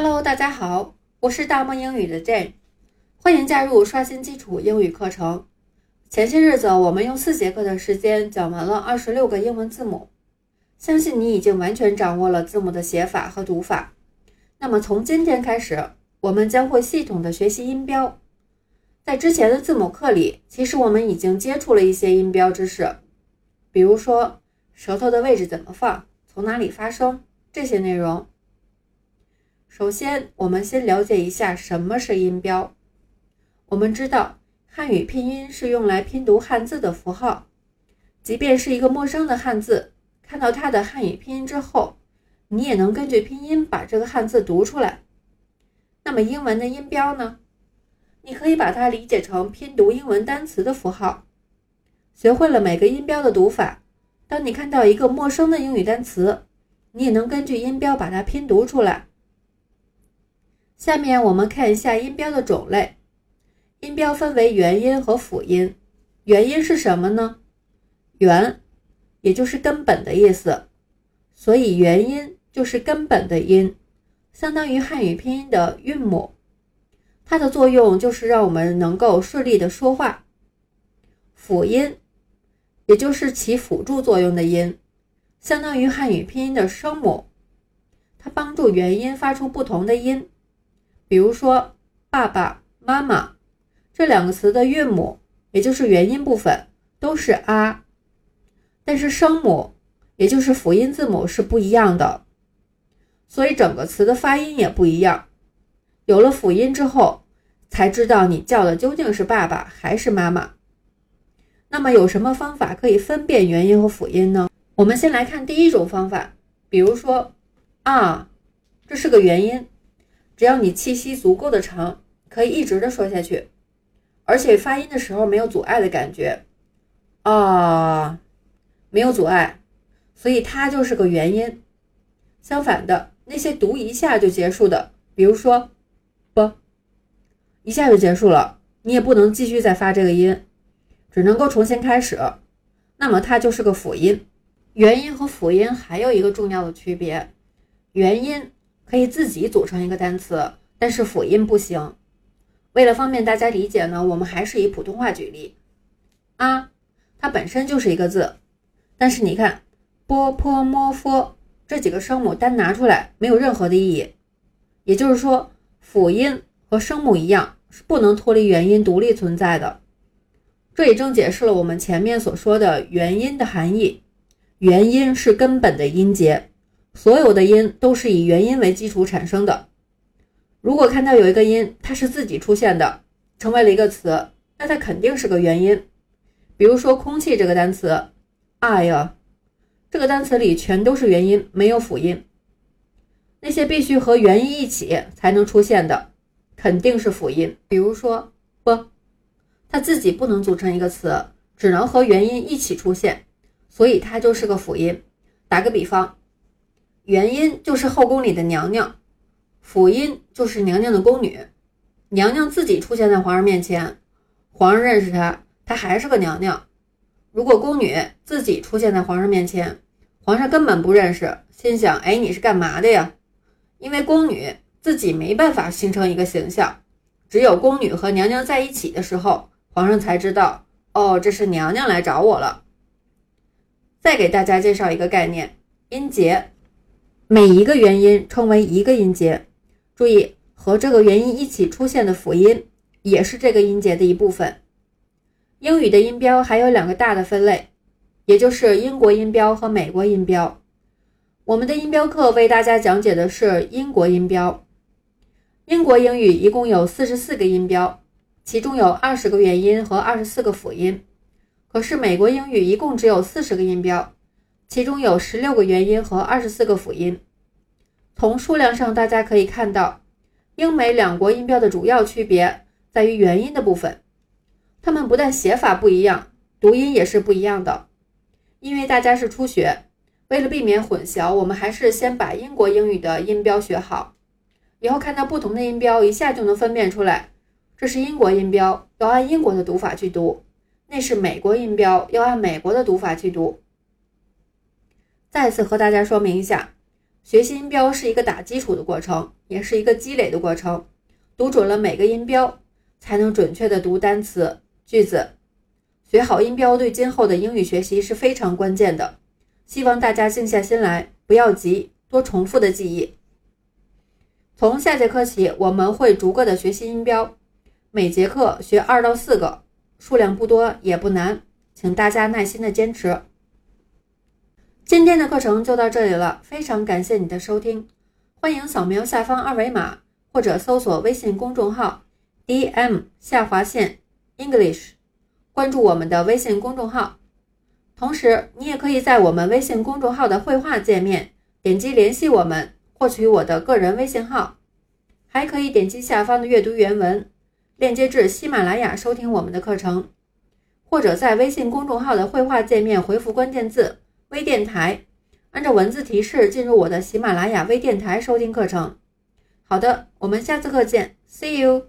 Hello，大家好，我是大梦英语的 Jane，欢迎加入刷新基础英语课程。前些日子我们用四节课的时间讲完了二十六个英文字母，相信你已经完全掌握了字母的写法和读法。那么从今天开始，我们将会系统的学习音标。在之前的字母课里，其实我们已经接触了一些音标知识，比如说舌头的位置怎么放，从哪里发声这些内容。首先，我们先了解一下什么是音标。我们知道，汉语拼音是用来拼读汉字的符号，即便是一个陌生的汉字，看到它的汉语拼音之后，你也能根据拼音把这个汉字读出来。那么，英文的音标呢？你可以把它理解成拼读英文单词的符号。学会了每个音标的读法，当你看到一个陌生的英语单词，你也能根据音标把它拼读出来。下面我们看一下音标的种类。音标分为元音和辅音。元音是什么呢？元，也就是根本的意思，所以元音就是根本的音，相当于汉语拼音的韵母。它的作用就是让我们能够顺利的说话。辅音，也就是起辅助作用的音，相当于汉语拼音的声母，它帮助元音发出不同的音。比如说，爸爸妈妈这两个词的韵母，也就是元音部分都是啊，但是声母，也就是辅音字母是不一样的，所以整个词的发音也不一样。有了辅音之后，才知道你叫的究竟是爸爸还是妈妈。那么有什么方法可以分辨元音和辅音呢？我们先来看第一种方法，比如说啊，这是个元音，只要你气息足够的长，可以一直的说下去，而且发音的时候没有阻碍的感觉啊，没有阻碍，所以它就是个元音。相反的，那些读一下就结束的，比如说不。一下就结束了，你也不能继续再发这个音，只能够重新开始。那么它就是个辅音。元音和辅音还有一个重要的区别：元音可以自己组成一个单词，但是辅音不行。为了方便大家理解呢，我们还是以普通话举例。啊，它本身就是一个字，但是你看波、坡、摸、佛这几个声母单拿出来没有任何的意义。也就是说，辅音和声母一样。是不能脱离元音独立存在的，这也正解释了我们前面所说的元音的含义。元音是根本的音节，所有的音都是以元音为基础产生的。如果看到有一个音，它是自己出现的，成为了一个词，那它肯定是个元音。比如说“空气”这个单词，air，这个单词里全都是元音，没有辅音。那些必须和元音一起才能出现的。肯定是辅音，比如说不，它自己不能组成一个词，只能和元音一起出现，所以它就是个辅音。打个比方，元音就是后宫里的娘娘，辅音就是娘娘的宫女。娘娘自己出现在皇上面前，皇上认识她，她还是个娘娘。如果宫女自己出现在皇上面前，皇上根本不认识，心想：哎，你是干嘛的呀？因为宫女。自己没办法形成一个形象，只有宫女和娘娘在一起的时候，皇上才知道哦，这是娘娘来找我了。再给大家介绍一个概念：音节，每一个元音称为一个音节。注意，和这个元音一起出现的辅音也是这个音节的一部分。英语的音标还有两个大的分类，也就是英国音标和美国音标。我们的音标课为大家讲解的是英国音标。英国英语一共有四十四个音标，其中有二十个元音和二十四个辅音。可是美国英语一共只有四十个音标，其中有十六个元音和二十四个辅音。从数量上，大家可以看到，英美两国音标的主要区别在于元音的部分。它们不但写法不一样，读音也是不一样的。因为大家是初学，为了避免混淆，我们还是先把英国英语的音标学好。以后看到不同的音标，一下就能分辨出来，这是英国音标，要按英国的读法去读；那是美国音标，要按美国的读法去读。再次和大家说明一下，学习音标是一个打基础的过程，也是一个积累的过程。读准了每个音标，才能准确的读单词、句子。学好音标对今后的英语学习是非常关键的。希望大家静下心来，不要急，多重复的记忆。从下节课起，我们会逐个的学习音标，每节课学二到四个，数量不多也不难，请大家耐心的坚持。今天的课程就到这里了，非常感谢你的收听，欢迎扫描下方二维码或者搜索微信公众号 “d m 下划线 English”，关注我们的微信公众号。同时，你也可以在我们微信公众号的绘画界面点击联系我们，获取我的个人微信号，还可以点击下方的阅读原文链接至喜马拉雅收听我们的课程，或者在微信公众号的绘画界面回复关键字。微电台，按照文字提示进入我的喜马拉雅微电台收听课程。好的，我们下次课见，See you。